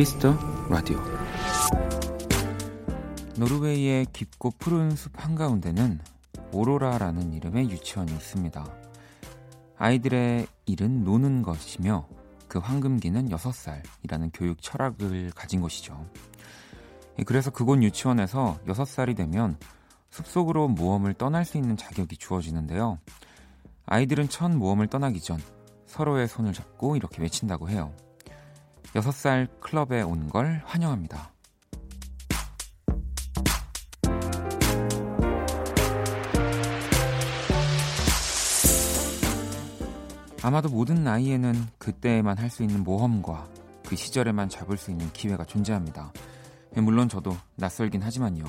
Kiss the Radio 노르웨이의 깊고 푸른 숲 한가운데는 오로라라는 이름의 유치원이 있습니다. 아이들의 일은 노는 것이며 그 황금기는 6살이라는 교육 철학을 가진 곳이죠. 그래서 그곳 유치원에서 6살이 되면 숲속으로 모험을 떠날 수 있는 자격이 주어지는데요. 아이들은 첫 모험을 떠나기 전 서로의 손을 잡고 이렇게 외친다고 해요. 6살 클럽에 온 걸 환영합니다. 아마도 모든 나이에는 그때에만 할 수 있는 모험과 그 시절에만 잡을 수 있는 기회가 존재합니다. 물론 저도 낯설긴 하지만요.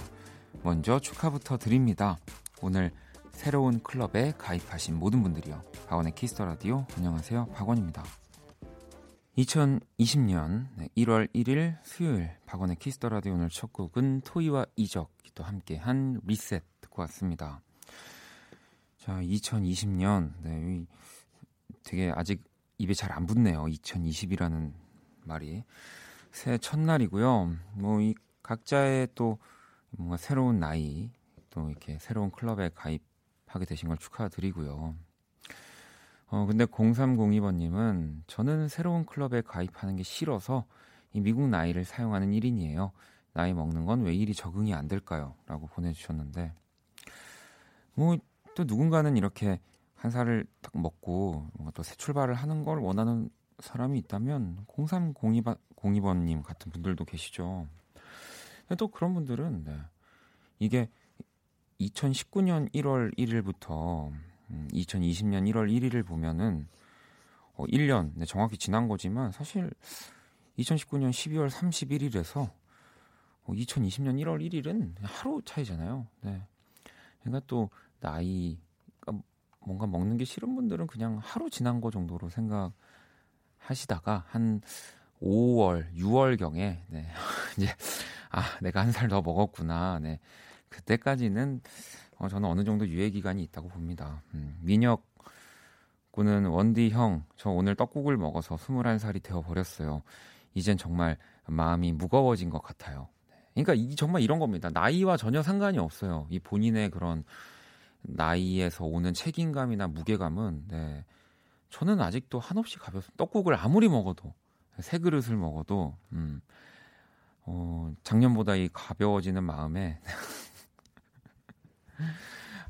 먼저 축하부터 드립니다. 오늘 새로운 클럽에 가입하신 모든 분들이요. 박원의 Kiss the Radio 안녕하세요. 박원입니다. 2020년 1월 1일 수요일 박원의 Kiss the Radio 오늘 첫 곡은 토이와 이적이 또 함께한 리셋 듣고 왔습니다. 자, 2020년 네, 되게 아직 입에 잘 안 붙네요. 2020이라는 말이 새해 첫날이고요. 뭐 이 각자의 또 뭔가 새로운 나이 또 이렇게 새로운 클럽에 가입하게 되신 걸 축하드리고요. 어 근데 0302번님은 저는 새로운 클럽에 가입하는 게 싫어서 이 미국 나이를 사용하는 1인이에요. 나이 먹는 건 왜 이리 적응이 안 될까요? 라고 보내주셨는데 뭐 또 누군가는 이렇게 한 살을 딱 먹고 뭔가 또 새 출발을 하는 걸 원하는 사람이 있다면 0302번 02번님 같은 분들도 계시죠. 또 그런 분들은 네. 이게 2019년 1월 1일부터 2020년 1월 1일을 보면은 어, 1년 네, 정확히 지난 거지만 사실 2019년 12월 31일에서 어, 2020년 1월 1일은 하루 차이잖아요. 네. 그러니까 또 나이가 뭔가 먹는 게 싫은 분들은 그냥 하루 지난 거 정도로 생각하시다가 한 5월, 6월 경에 네. 이제 아 내가 한 살 더 먹었구나. 네. 그때까지는 어, 저는 어느 정도 유예 기간이 있다고 봅니다. 음, 민혁 군은 원디 형, 저 오늘 떡국을 먹어서 21살이 되어 버렸어요. 이젠 정말 마음이 무거워진 것 같아요. 그러니까 이, 정말 이런 겁니다. 나이와 전혀 상관이 없어요. 이 본인의 그런 나이에서 오는 책임감이나 무게감은 네. 저는 아직도 한없이 가볍습니다. 떡국을 아무리 먹어도 세 그릇을 먹어도 음, 어, 작년보다 이 가벼워지는 마음에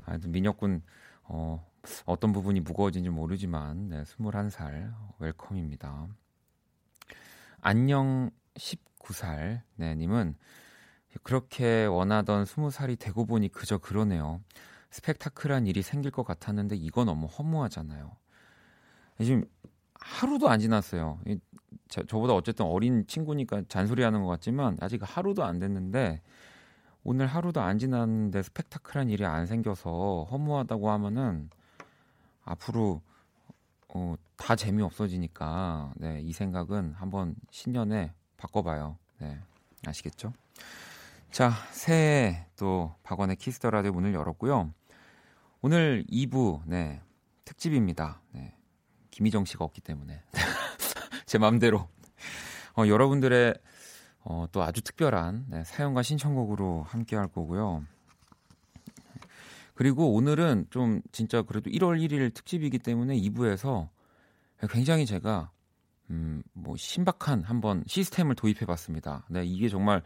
아, 민혁군 어, 어떤 부분이 무거워진지 모르지만 네, 21살 웰컴입니다. 안녕 19살 네, 님은 그렇게 원하던 20살이 되고 보니 그저 그러네요. 스펙타클한 일이 생길 것 같았는데 이건 너무 허무하잖아요. 지금 하루도 안 지났어요. 저, 저보다 어쨌든 어린 친구니까 잔소리하는 것 같지만 아직 하루도 안 됐는데 오늘 하루도 안 지났는데 스펙타클한 일이 안 생겨서 허무하다고 하면은 앞으로 어, 다 재미 없어지니까 네, 이 생각은 한번 신년에 바꿔봐요. 네, 아시겠죠? 자, 새해 또 박원의 Kiss the Radio 문을 열었고요. 오늘 2부 네, 특집입니다. 네, 김희정 씨가 없기 때문에 제 마음대로 어, 여러분들의 어, 또 아주 특별한 네, 사연과 신청곡으로 함께 할 거고요. 그리고 오늘은 좀 진짜 그래도 1월 1일 특집이기 때문에 2부에서 굉장히 제가 음, 뭐 신박한 한번 시스템을 도입해 봤습니다. 네, 이게 정말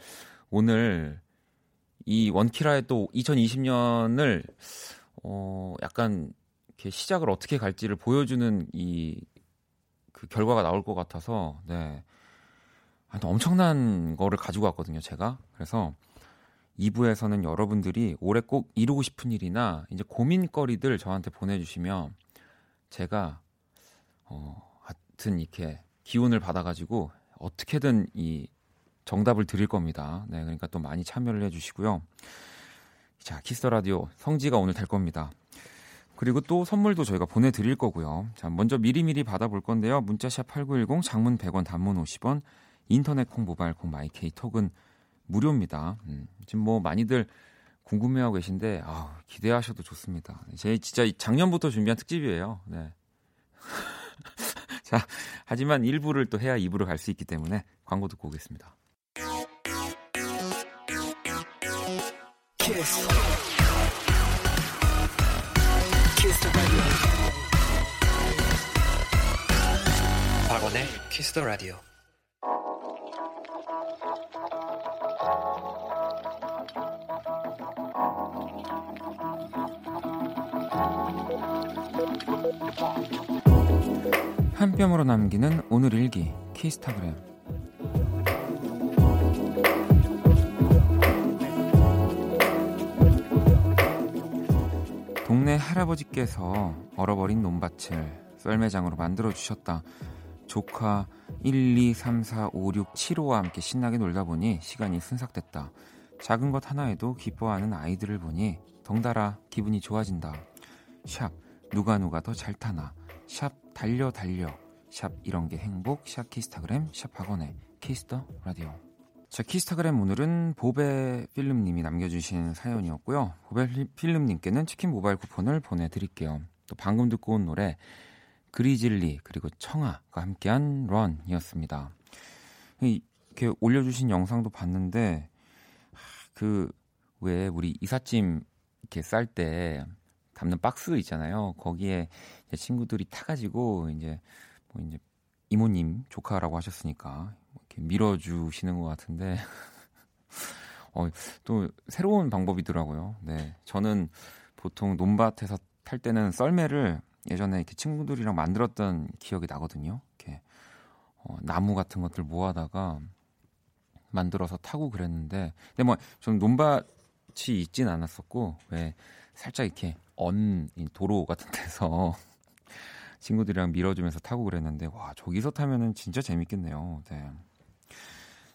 오늘 이 원키라의 또 2020년을 어, 약간 이렇게 시작을 어떻게 갈지를 보여주는 이 그 결과가 나올 것 같아서 네. 엄청난 거를 가지고 왔거든요, 제가. 그래서 2부에서는 여러분들이 올해 꼭 이루고 싶은 일이나 이제 고민거리들 저한테 보내주시면 제가 어, 하여튼 이렇게 기운을 받아가지고 어떻게든 이 정답을 드릴 겁니다. 네, 그러니까 또 많이 참여를 해주시고요. 자, Kiss the Radio 성지가 오늘 될 겁니다. 그리고 또 선물도 저희가 보내드릴 거고요. 자, 먼저 미리미리 받아볼 건데요. 문자샵 8910, 장문 100원, 단문 50원, 인터넷 콩, 모바일 콩, My K 톡은 무료입니다. 음, 지금 뭐 많이들 궁금해하고 계신데 아, 기대하셔도 좋습니다. 제 진짜 작년부터 준비한 특집이에요. 네. 자, 하지만 1부를 또 해야 2부를 갈수 있기 때문에 광고 듣고 오겠습니다. Kiss. Kiss 박원의 Kiss the Radio. 한 뼘으로 남기는 오늘 일기 키스타그램 동네 할아버지께서 얼어버린 논밭을 썰매장으로 만들어 주셨다. 조카 1, 2, 3, 4, 5, 6, 7호와 함께 신나게 놀다 보니 시간이 순삭됐다. 작은 것 하나에도 기뻐하는 아이들을 보니 덩달아 기분이 좋아진다. 샵 누가 누가 더 잘 타나. 샵 달려 달려. 샵 이런 게 행복. 샵 키스타그램. 샵 박원의 Kiss the Radio. 자 키스타그램 오늘은 보베 필름님이 남겨주신 사연이었고요. 보베 필름님께는 치킨 모바일 쿠폰을 보내드릴게요. 또 방금 듣고 온 노래 그리즐리 그리고 청하가 함께한 Run이었습니다. 이렇게 올려주신 영상도 봤는데 그 왜 우리 이삿짐 이렇게 쌀때 담는 박스 있잖아요. 거기에 친구들이 타가지고 이제 뭐 이제 이모님 조카라고 하셨으니까 이렇게 밀어주시는 것 같은데 어, 또 새로운 방법이더라고요. 네, 저는 보통 논밭에서 탈 때는 썰매를 예전에 이렇게 친구들이랑 만들었던 기억이 나거든요. 이렇게 어, 나무 같은 것들 모아다가 만들어서 타고 그랬는데, 근데 뭐 저는 논밭이 있진 않았었고 왜 살짝 이렇게 언 도로 같은 데서 친구들이랑 밀어주면서 타고 그랬는데 와 저기서 타면은 진짜 재밌겠네요. 네.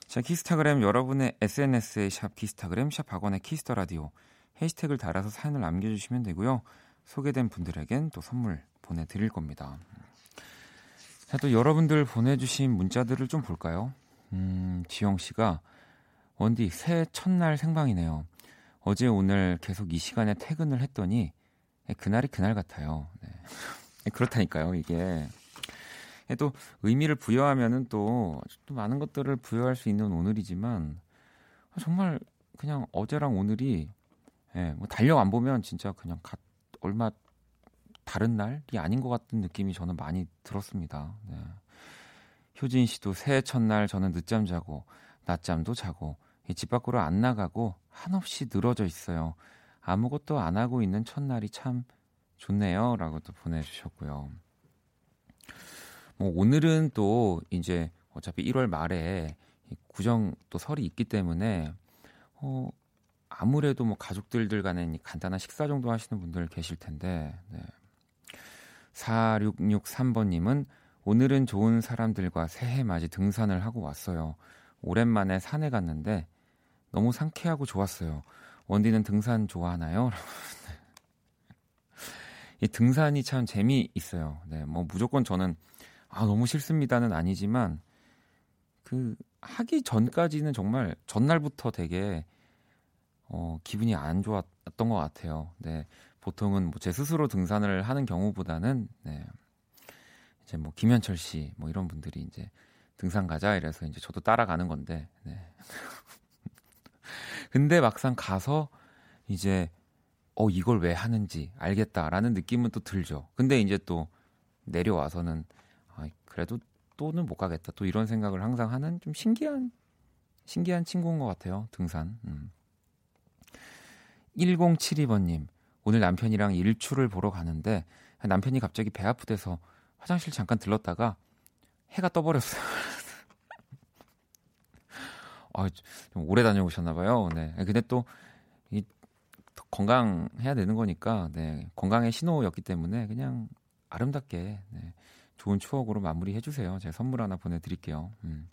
자 키스타그램 여러분의 SNS에 샵 키스타그램 샵 박원의 Kiss the Radio 해시태그를 달아서 사연을 남겨주시면 되고요. 소개된 분들에겐 또 선물 보내드릴 겁니다. 자, 또 여러분들 보내주신 문자들을 좀 볼까요? 음, 지영 씨가 원디 새해 첫날 생방이네요. 어제 오늘 계속 이 시간에 퇴근을 했더니 그날이 그날 같아요. 네. 그렇다니까요, 이게. 또 의미를 부여하면은 또, 또 많은 것들을 부여할 수 있는 오늘이지만 정말 그냥 어제랑 오늘이 예, 뭐 달력 안 보면 진짜 그냥 가, 얼마 다른 날이 아닌 것 같은 느낌이 저는 많이 들었습니다. 네. 효진 씨도 새해 첫날 저는 늦잠 자고 낮잠도 자고 집 밖으로 안 나가고 한없이 늘어져 있어요. 아무것도 안 하고 있는 첫날이 참 좋네요. 라고 또 보내주셨고요. 뭐 오늘은 또 이제 어차피 1월 말에 구정 또 설이 있기 때문에 어 아무래도 뭐 가족들들 간에 간단한 식사 정도 하시는 분들 계실 텐데 네. 4663번님은 오늘은 좋은 사람들과 새해 맞이 등산을 하고 왔어요. 오랜만에 산에 갔는데 너무 상쾌하고 좋았어요. 원디는 등산 좋아하나요? 이 등산이 참 재미있어요. 네, 뭐 무조건 저는 아 너무 싫습니다는 아니지만 그 하기 전까지는 정말 전날부터 되게 어, 기분이 안 좋았던 것 같아요. 네, 보통은 뭐 제 스스로 등산을 하는 경우보다는 네, 이제 뭐 김현철 씨 뭐 이런 분들이 이제 등산 가자 이래서 이제 저도 따라가는 건데. 네. 근데 막상 가서 이제 어 이걸 왜 하는지 알겠다라는 느낌은 또 들죠. 근데 이제 또 내려와서는 아 그래도 또는 못 가겠다. 또 이런 생각을 항상 하는 좀 신기한 신기한 친구인 것 같아요. 등산. 음. 1072번님 오늘 남편이랑 일출을 보러 가는데 남편이 갑자기 배 아프대서 화장실 잠깐 들렀다가 해가 떠버렸어요. 아, 좀 오래 다녀오셨나 봐요. 네. 근데 또 이, 건강해야 되는 거니까 네. 건강의 신호였기 때문에 그냥 아름답게 네. 좋은 추억으로 마무리해 주세요. 제가 선물 하나 보내 드릴게요. 음.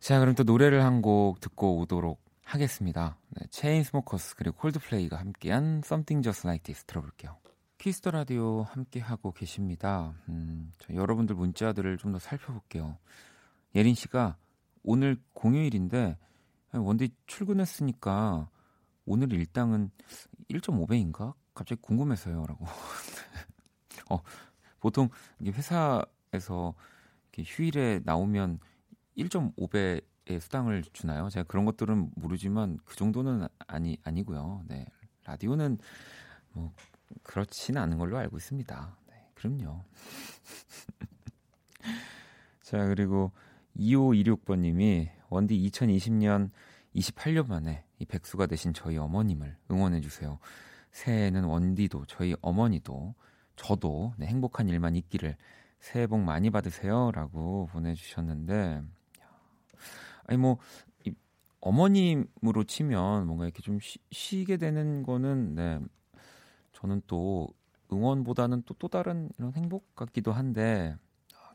자, 그럼 또 노래를 한 곡 듣고 오도록 하겠습니다. 네, Chainsmokers 그리고 Coldplay가 함께한 Something Just Like This 들어볼게요. Kiss the Radio 함께 하고 계십니다. 음, 여러분들 문자들을 좀 더 살펴볼게요. 예린 씨가 오늘 공휴일인데 원디 출근했으니까 오늘 일당은 1.5배인가? 갑자기 궁금해서요라고. 어, 보통 회사 회사에서 휴일에 나오면 1.5배의 수당을 주나요? 제가 그런 것들은 모르지만 그 정도는 아니 아니고요. 네. 라디오는 뭐 그렇지는 않은 걸로 알고 있습니다. 네, 그럼요. 자, 그리고 2526번님이 원디 2020년 28년 만에 이 백수가 되신 저희 어머님을 응원해 주세요. 새해에는 원디도 저희 어머니도 저도 네, 행복한 일만 있기를 새해 복 많이 받으세요라고 보내주셨는데 아니 뭐 어머님으로 치면 뭔가 이렇게 좀 쉬, 쉬게 되는 거는 네 저는 또 응원보다는 또 또 다른 이런 행복 같기도 한데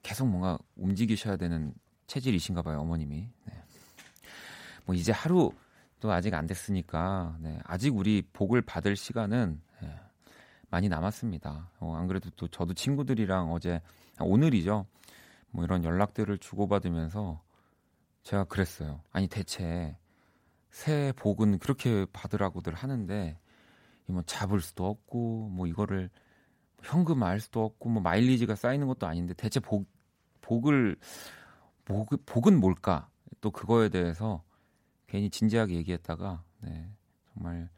계속 뭔가 움직이셔야 되는 체질이신가 봐요 어머님이 네. 뭐 이제 하루 또 아직 안 됐으니까 네, 아직 우리 복을 받을 시간은 네, 많이 남았습니다. 어, 안 그래도 또 저도 친구들이랑 어제 아, 오늘이죠. 뭐 이런 연락들을 주고받으면서 제가 그랬어요. 아니 대체 새 복은 그렇게 받으라고들 하는데 뭐 잡을 수도 없고 뭐 이거를 현금 알 수도 없고 뭐 마일리지가 쌓이는 것도 아닌데 대체 복 복을 복, 복은 뭘까? 또 그거에 대해서 괜히 진지하게 얘기했다가 네, 정말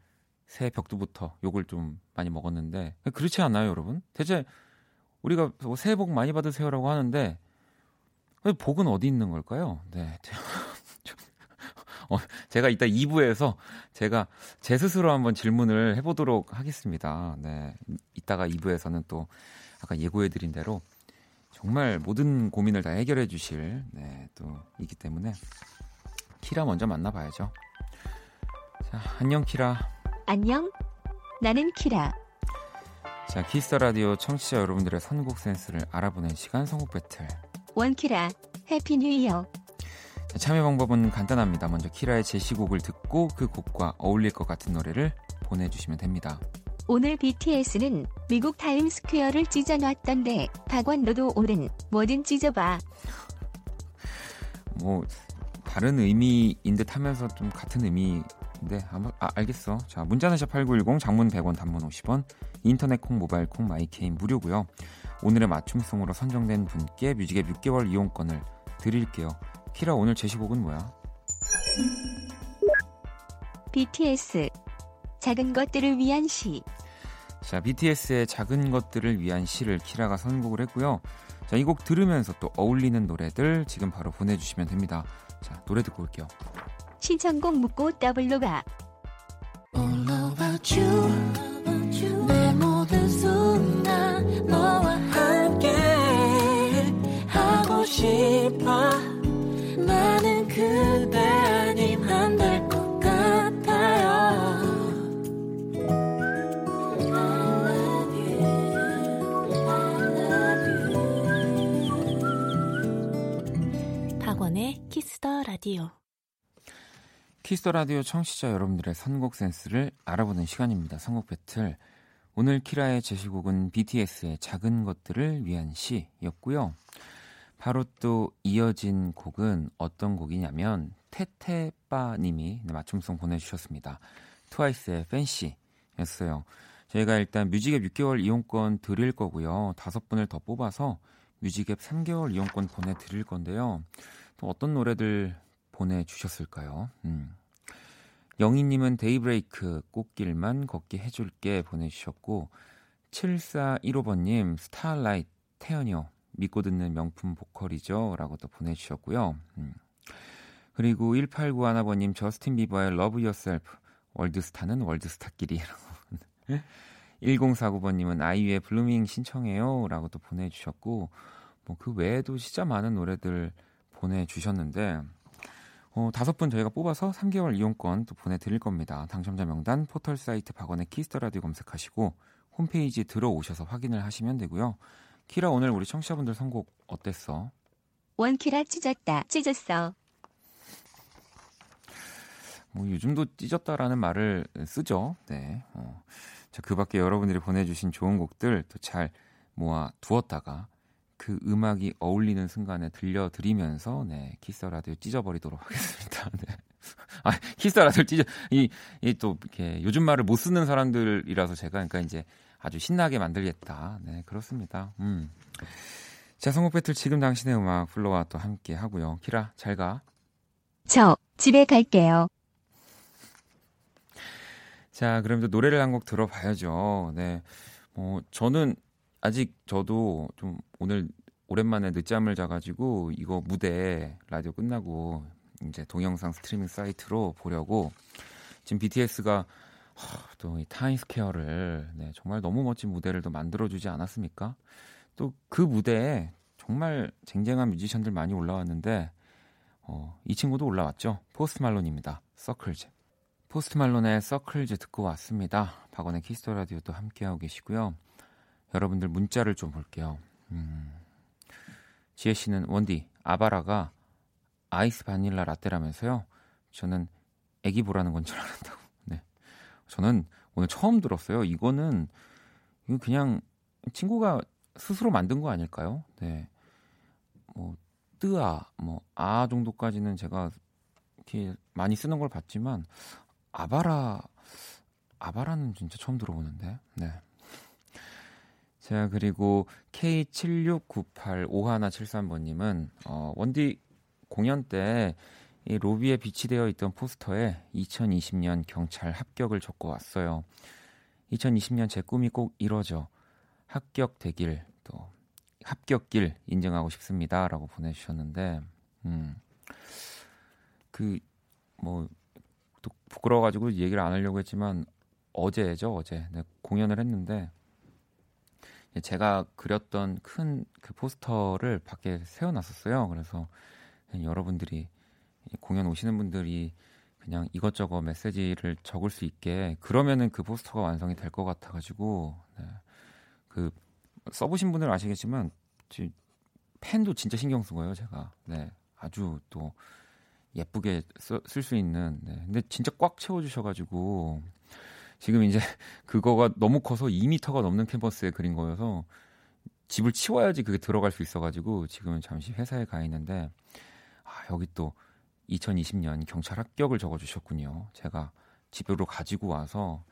새 벽두부터 욕을 좀 많이 먹었는데 그렇지 않나요, 여러분? 대체 우리가 뭐 새해 복 많이 받으세요라고 하는데 복은 어디 있는 걸까요? 네. 어, 제가 이따 2부에서 제가 제 스스로 한번 질문을 해보도록 하겠습니다. 네. 이따가 2부에서는 또 아까 예고해드린 대로 정말 모든 고민을 다 해결해 주실, 네, 또 있기 때문에 키라 먼저 만나봐야죠. 자, 안녕 키라. 안녕. 나는 키라. 자, Kiss Radio 청취자 여러분들의 선곡 센스를 알아보는 시간 선곡 배틀. 원키라 Happy New Year. 참여 방법은 간단합니다. 먼저 키라의 제시곡을 듣고 그 곡과 어울릴 것 같은 노래를 보내주시면 됩니다. 오늘 BTS는 미국 타임스퀘어를 찢어놨던데 박원 너도 오늘 뭐든 찢어봐. 뭐 다른 의미인 듯 하면서 좀 같은 의미인데 아마 아, 알겠어. 자 문자는 샵8910 장문 100원 단문 50원 인터넷 콩 모바일 콩 My K는 무료고요. 오늘의 맞춤송으로 선정된 분께 뮤직앱 6개월 이용권을 드릴게요. 키라 오늘 제시곡은 뭐야? BTS 작은 것들을 위한 시. 자, BTS의 작은 것들을 위한 시를 키라가 선곡을 했고요. 자, 이 곡 들으면서 또 어울리는 노래들 지금 바로 보내주시면 됩니다. 자, 노래 듣고 올게요. 신청곡 묻고 더블로 가. All about you. 내 모든 순간 너와 함께 하고 싶어. 라디오 키스터 라디오 청취자 여러분들의 선곡 센스를 알아보는 시간입니다. 선곡 배틀. 오늘 키라의 제시곡은 BTS의 작은 것들을 위한 시였고요. 바로 또 이어진 곡은 어떤 곡이냐면 테테빠님이 네, 맞춤송 보내주셨습니다. 트와이스의 팬시였어요. 저희가 일단 뮤직앱 6개월 이용권 드릴 거고요. 다섯 분을 더 뽑아서 뮤직앱 3개월 이용권 보내드릴 건데요. 또 어떤 노래들 보내주셨을까요? 음. 영희님은 데이브레이크 꽃길만 걷게 해줄게 보내주셨고 7415번님 Starlight 태연이요 믿고 듣는 명품 보컬이죠. 라고 또 보내주셨고요. 음. 그리고 1891 하나번님 저스틴 비버의 Love Yourself 월드스타는 월드스타끼리 라고 1049번님은 아이유의 Blooming 신청해요 라고 또 보내주셨고 뭐 그 외에도 진짜 많은 노래들 보내주셨는데 어, 다섯 분 저희가 뽑아서 3개월 이용권 또 보내드릴 겁니다. 당첨자 명단 포털 사이트 박원의 Kiss the Radio 검색하시고 홈페이지 들어오셔서 확인을 하시면 되고요. 키라 오늘 우리 청취자분들 선곡 어땠어? 원키라 찢었다. 찢었어. 뭐 요즘도 찢었다라는 말을 쓰죠. 네. 어. 자, 그 밖에 여러분들이 보내주신 좋은 곡들 또 잘 모아 두었다가 그 음악이 어울리는 순간에 들려드리면서 네, 키스 라디오 찢어버리도록 하겠습니다. 네. 아, 키스 라디오 찢어 이이또 이렇게 요즘 말을 못 쓰는 사람들이라서 제가 그러니까 이제 아주 신나게 만들겠다. 네, 그렇습니다. 음. 자, 자, 선곡 배틀 지금 당신의 음악 FLO와 또 함께 하고요. 키라, 잘 가. 저 집에 갈게요. 자, 그럼 또 노래를 한 곡 들어봐야죠. 네. 뭐, 저는 아직 저도 좀 오늘 오랜만에 늦잠을 자가지고 이거 무대 라디오 끝나고 이제 동영상 스트리밍 사이트로 보려고 지금 BTS가 또이 타임스퀘어를 네, 정말 너무 멋진 무대를 또 만들어주지 않았습니까? 또 그 무대에 정말 쟁쟁한 뮤지션들 많이 올라왔는데 어, 이 친구도 올라왔죠. 포스트 말론입니다. Circles. 포스트 말론의 Circles 듣고 왔습니다. 박원의 Kiss the Radio도 함께하고 계시고요. 여러분들 문자를 좀 볼게요. 음, 지혜 씨는 원디 아바라가 아이스 바닐라 라떼라면서요. 저는 애기 보라는 건 줄 알았다고. 네. 저는 오늘 처음 들었어요. 이거는 이거 그냥 친구가 스스로 만든 거 아닐까요? 네. 뭐 뜨아 뭐 아아 정도까지는 제가 이렇게 많이 쓰는 걸 봤지만 아바라 아바라는 진짜 처음 들어보는데. 네. 자, 그리고 K76985173번님은, 어, 원디 공연 때 이 로비에 비치되어 있던 포스터에 2020년 경찰 합격을 적고 왔어요. 2020년 제 꿈이 꼭 이뤄져 합격 되길 또 합격길 인정하고 싶습니다라고 보내주셨는데 음, 그뭐 또 부끄러워가지고 얘기를 안 하려고 했지만 어제죠 어제 네, 공연을 했는데 제가 그렸던 큰 그 포스터를 밖에 세워놨었어요. 그래서 여러분들이 공연 오시는 분들이 그냥 이것저것 메시지를 적을 수 있게 그러면은 그 포스터가 완성이 될 것 같아가지고 네. 그 써보신 분들 아시겠지만 펜도 진짜 신경 쓴 거예요 제가 네 아주 또 예쁘게 쓸 수 있는 네. 근데 진짜 꽉 채워주셔가지고 지금 이제 그거가 너무 커서 2미터가 넘는 캔버스에 그린 거여서 집을 치워야지 그게 들어갈 수 있어가지고 지금은 잠시 회사에 가 있는데 아 여기 또 2020년 경찰 합격을 적어주셨군요. 제가 집으로 가지고 와서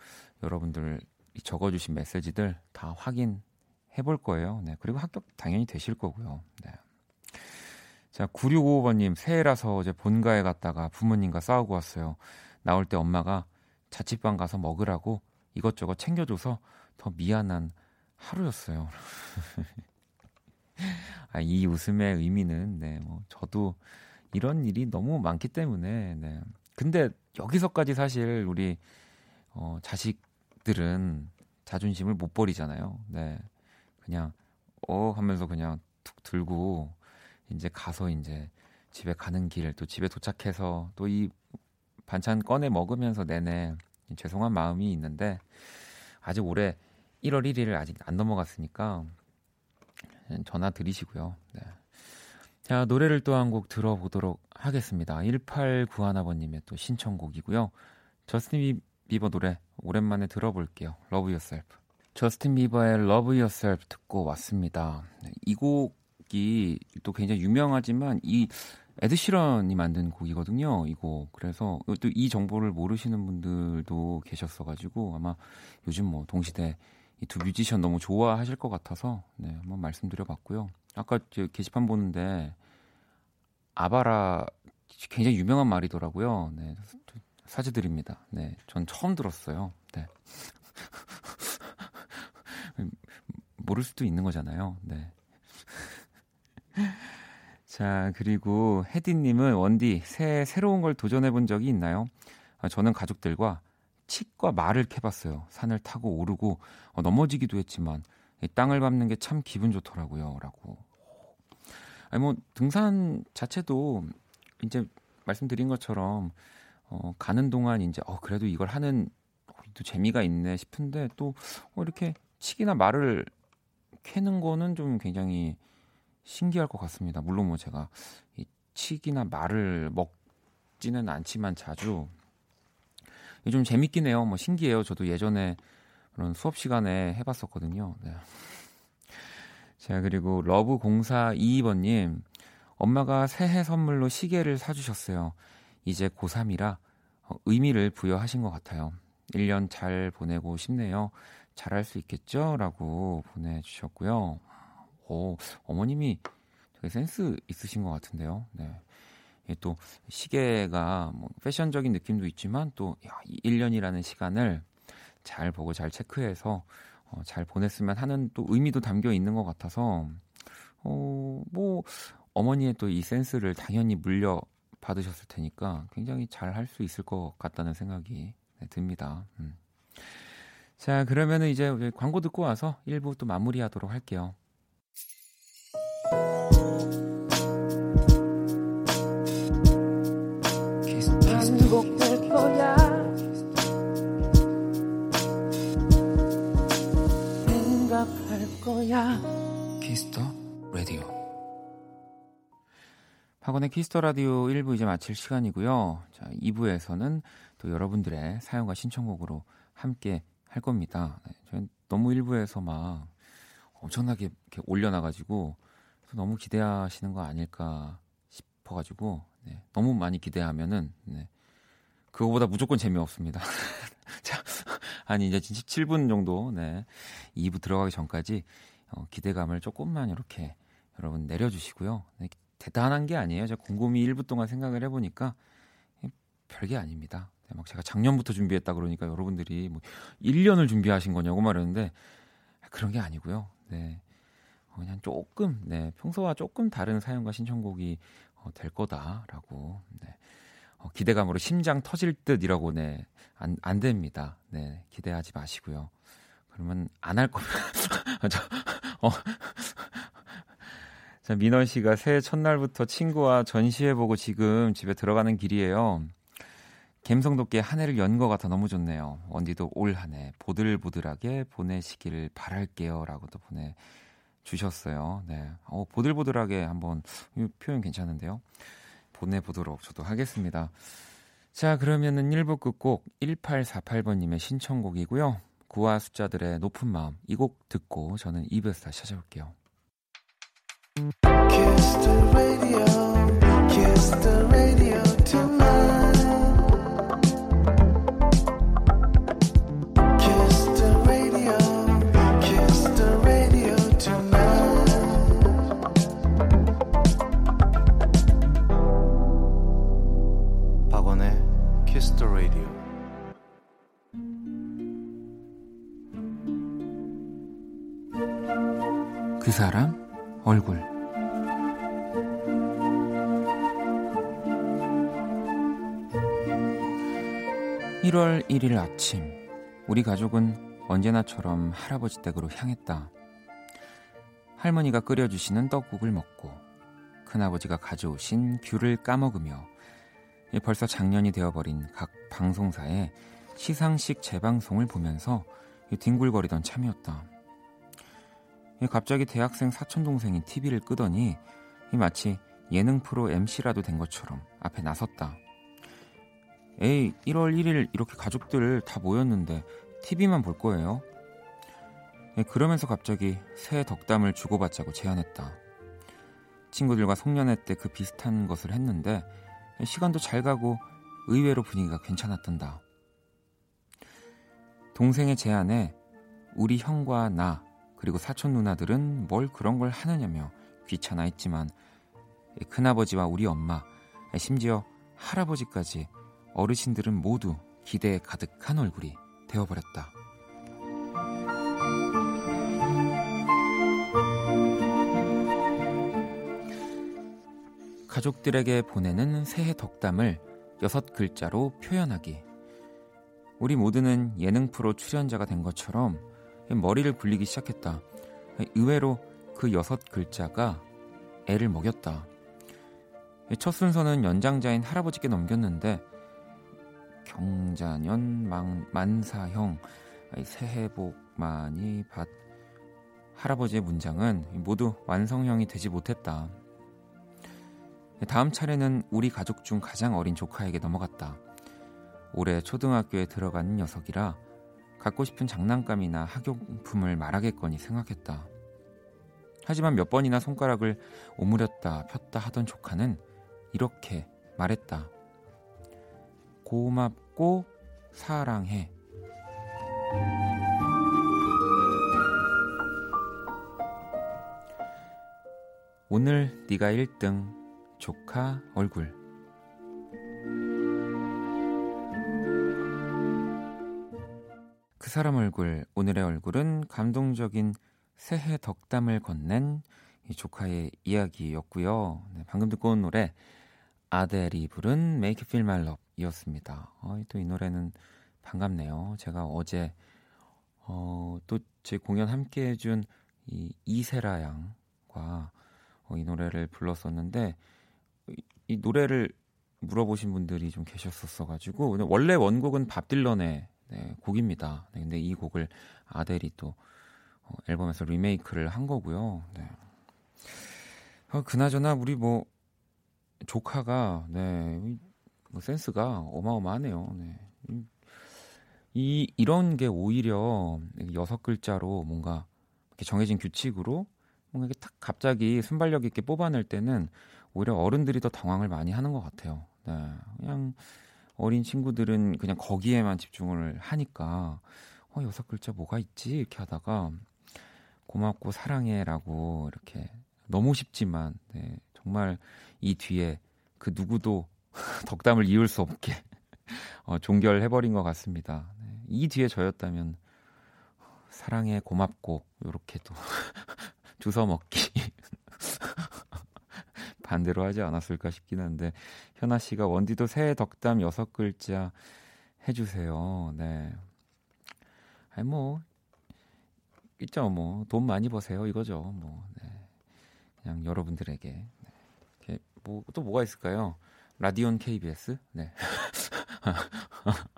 여러분들 적어주신 메시지들 다 확인해 볼 거예요. 네. 그리고 합격 당연히 되실 거고요. 네. 자, 9655번님, 새해라서 어제 본가에 갔다가 부모님과 싸우고 왔어요. 나올 때 엄마가 자취방 가서 먹으라고 이것저것 챙겨줘서 더 미안한 하루였어요. 아, 이 웃음의 의미는, 네, 뭐, 저도 이런 일이 너무 많기 때문에, 네. 근데 여기서까지 사실 우리, 어, 자식들은 자존심을 못 버리잖아요. 네. 그냥, 어, 하면서 그냥 툭 들고, 이제 가서 이제 집에 가는 길, 또 집에 도착해서 또 이 반찬 꺼내 먹으면서 내내 죄송한 마음이 있는데, 아직 올해 1월 1일을 아직 안 넘어갔으니까, 전화 드리시고요. 네. 자, 노래를 또 한 곡 들어보도록 하겠습니다. 1891번님의 또 신청곡이고요. 저스틴 비버 노래 오랜만에 들어볼게요. Love Yourself. 저스틴 비버의 Love Yourself 듣고 왔습니다. 네, 이 곡이 또 굉장히 유명하지만 이 에드시런이 만든 곡이거든요. 이곡 그래서 또 이 정보를 모르시는 분들도 계셨어가지고 아마 요즘 뭐 동시대 이 두 뮤지션 너무 좋아하실 것 같아서 네, 한번 말씀드려봤고요. 아까 저 게시판 보는데 아바라 굉장히 유명한 말이더라고요. 네, 사죄드립니다. 네, 전 처음 들었어요. 네. 모를 수도 있는 거잖아요. 네. 자, 그리고 혜디님은 원디, 새, 새로운 걸 도전해 본 적이 있나요? 아, 저는 가족들과 칡과 말을 캐봤어요. 산을 타고 오르고 어, 넘어지기도 했지만 땅을 밟는 게 참 기분 좋더라고요. 라고. 아니, 뭐, 등산 자체도 이제 말씀드린 것처럼 어, 가는 동안 이제 어, 그래도 이걸 하는 또 재미가 있네 싶은데 또 어, 이렇게 칡이나 말을 캐는 거는 좀 굉장히 신기할 것 같습니다. 물론 뭐 제가 이 칡이나 말을 먹지는 않지만 자주 좀 재밌긴 해요. 뭐 신기해요. 저도 예전에 그런 수업 시간에 해봤었거든요. 네. 자, 그리고 러브0422번님. 엄마가 새해 선물로 시계를 사주셨어요. 이제 고3이라 어, 의미를 부여하신 것 같아요. 1년 잘 보내고 싶네요. 잘할 수 있겠죠? 라고 보내주셨고요. 오, 어머님이 센스 있으신 것 같은데요. 네. 또 시계가 뭐 패션적인 느낌도 있지만 또 야, 1년이라는 시간을 잘 보고 잘 체크해서 어, 잘 보냈으면 하는 또 의미도 담겨 있는 것 같아서 어, 뭐 어머니의 또 이 센스를 당연히 물려 받으셨을 테니까 굉장히 잘 할 수 있을 것 같다는 생각이 네, 듭니다. 음. 자, 그러면은 이제 광고 듣고 와서 1부 또 마무리하도록 할게요. 거야. 생각할 거야. Kiss the Radio. 박원의 Kiss the Radio 1부 이제 마칠 시간이고요. 자, 2부에서는 또 여러분들의 사연과 신청곡으로 함께 할 겁니다. 네, 저는 너무 1부에서 막 엄청나게 이렇게 올려놔가지고 너무 기대하시는 거 아닐까 싶어가지고 네, 너무 많이 기대하면은 네, 그거보다 무조건 재미없습니다. 자, 아니 이제 진짜 7분 정도 네, 2부 들어가기 전까지 어, 기대감을 조금만 이렇게 여러분 내려주시고요. 네, 대단한 게 아니에요. 제가 곰곰이 1부 동안 생각을 해보니까 별게 아닙니다. 네, 막 제가 작년부터 준비했다 그러니까 여러분들이 뭐 1년을 준비하신 거냐고 말했는데 그런 게 아니고요. 네. 어, 그냥 조금, 네. 평소와 조금 다른 사연과 신청곡이 어, 될 거다라고, 네. 어, 기대감으로 심장 터질 듯이라고, 네. 안, 안 됩니다. 네. 기대하지 마시고요. 그러면 안 할 거면, 저, 어, 자, 민원 씨가 새해 첫날부터 친구와 전시해보고 지금 집에 들어가는 길이에요. 돋게 한 해를 연것 같아 너무 좋네요. 언니도 올 한 해 보들보들하게 보내시기를 바랄게요. 라고도 보내주셨어요. 네. 어, 보들보들하게 한번, 이 표현 괜찮은데요? 보내보도록 저도 하겠습니다. 자, 그러면은 1부 끝곡 1848번님의 신청곡이고요. 구화 숫자들의 높은 마음 이 곡 듣고 저는 2부에서 다시 찾아올게요. 그 사람 얼굴 1월 1일 아침 우리 가족은 언제나처럼 할아버지 댁으로 향했다. 할머니가 끓여주시는 떡국을 먹고 큰아버지가 가져오신 귤을 까먹으며 벌써 작년이 되어버린 각 방송사의 시상식 재방송을 보면서 뒹굴거리던 참이었다. 갑자기 대학생 사촌 동생이 TV를 끄더니 마치 예능 프로 MC라도 된 것처럼 앞에 나섰다. 에이, 1월 1일 이렇게 가족들 다 모였는데 TV만 볼 거예요? 그러면서 갑자기 새해 덕담을 주고받자고 제안했다. 친구들과 송년회 때 그 비슷한 것을 했는데 시간도 잘 가고 의외로 분위기가 괜찮았던다. 동생의 제안에 우리 형과 나 그리고 사촌 누나들은 뭘 그런 걸 하느냐며 귀찮아 했지만 큰아버지와 우리 엄마 심지어 할아버지까지 어르신들은 모두 기대에 가득한 얼굴이 되어버렸다. 가족들에게 보내는 새해 덕담을 여섯 글자로 표현하기. 우리 모두는 예능 프로 출연자가 된 것처럼 머리를 굴리기 시작했다. 의외로 그 여섯 글자가 애를 먹였다. 첫 순서는 연장자인 할아버지께 넘겼는데 경자년 망, 만사형 새해 복 많이 받 할아버지의 문장은 모두 완성형이 되지 못했다. 다음 차례는 우리 가족 중 가장 어린 조카에게 넘어갔다. 올해 초등학교에 들어가는 녀석이라 갖고 싶은 장난감이나 학용품을 말하겠거니 생각했다. 하지만 몇 번이나 손가락을 오므렸다 폈다 하던 조카는 이렇게 말했다. 고맙고 사랑해. 오늘 네가 1등 조카 얼굴 사람 얼굴 오늘의 얼굴은 감동적인 새해 덕담을 건넨 이 조카의 이야기였고요. 네, 방금 듣고 온 노래 아델이 부른 Make You Feel My Love 이었습니다. 어, 또이 노래는 반갑네요. 제가 어제 어, 또 제 공연 함께 해준 이 이세라 양과 어, 이 노래를 불렀었는데 이, 이 노래를 물어보신 분들이 좀 계셨었어가지고 원래 원곡은 밥 딜런의 네, 곡입니다. 네, 근데 이 곡을 아델이 또 어, 앨범에서 리메이크를 한 거고요. 네. 어, 그나저나 우리 뭐 조카가 네, 뭐 센스가 어마어마하네요. 네. 이 이런 게 오히려 여섯 글자로 뭔가 이렇게 정해진 규칙으로 뭔가 이렇게 딱 갑자기 순발력 있게 뽑아낼 때는 오히려 어른들이 더 당황을 많이 하는 것 같아요. 네. 그냥 어린 친구들은 그냥 거기에만 집중을 하니까 어 여섯 글자 뭐가 있지 이렇게 하다가 고맙고 사랑해라고 이렇게 너무 쉽지만 네, 정말 이 뒤에 그 누구도 덕담을 이을 수 없게 어, 종결해버린 것 같습니다. 네, 이 뒤에 저였다면 사랑해 고맙고 이렇게도 주워 먹기 반대로 하지 않았을까 싶긴 한데 현아 씨가 원디도 새해 덕담 여섯 글자 해주세요. 네. 아니 뭐 있죠 뭐 돈 많이 버세요 이거죠 뭐 네. 그냥 여러분들에게 네. 뭐또 뭐가 있을까요? 라디온 KBS 네.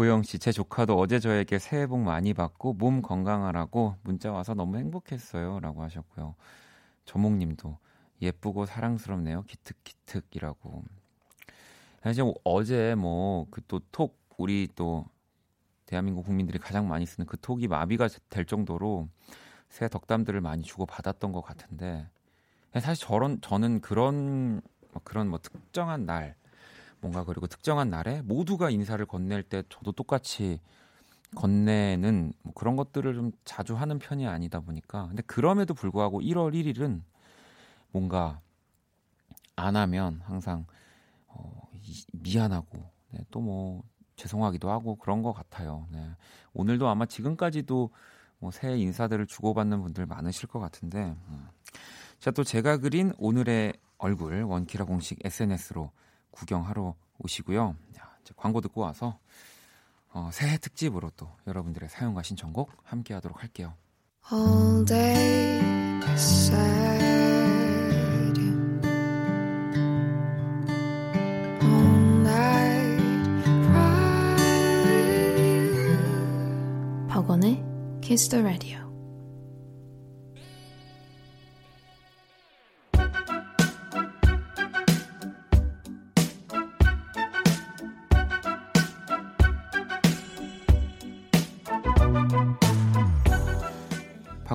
보영 씨, 제 조카도 어제 저에게 새해 복 많이 받고 몸 건강하라고 문자 와서 너무 행복했어요라고 하셨고요. 조목님도 예쁘고 사랑스럽네요. 기특기특이라고. 사실 어제 뭐 그 또 톡 우리 또 대한민국 국민들이 가장 많이 쓰는 그 톡이 마비가 될 정도로 새 덕담들을 많이 주고 받았던 것 같은데 사실 저런 저는 그런 그런 뭐 특정한 날 뭔가 그리고 특정한 날에 모두가 인사를 건넬 때 저도 똑같이 건네는 뭐 그런 것들을 좀 자주 하는 편이 아니다 보니까 근데 그럼에도 불구하고 1월 1일은 뭔가 안 하면 항상 어, 미안하고 네, 또뭐 죄송하기도 하고 그런 것 같아요. 네. 오늘도 아마 지금까지도 뭐 새해 인사들을 주고받는 분들 많으실 것 같은데 음. 자 또 제가 그린 오늘의 얼굴 원키라 공식 SNS로 구경하러 오시고요. 자, 이제 광고 듣고 와서 어, 새해 특집으로 또 여러분들의 사용과 신청곡 함께 하도록 할게요. All day All night 박원의 Kiss the Radio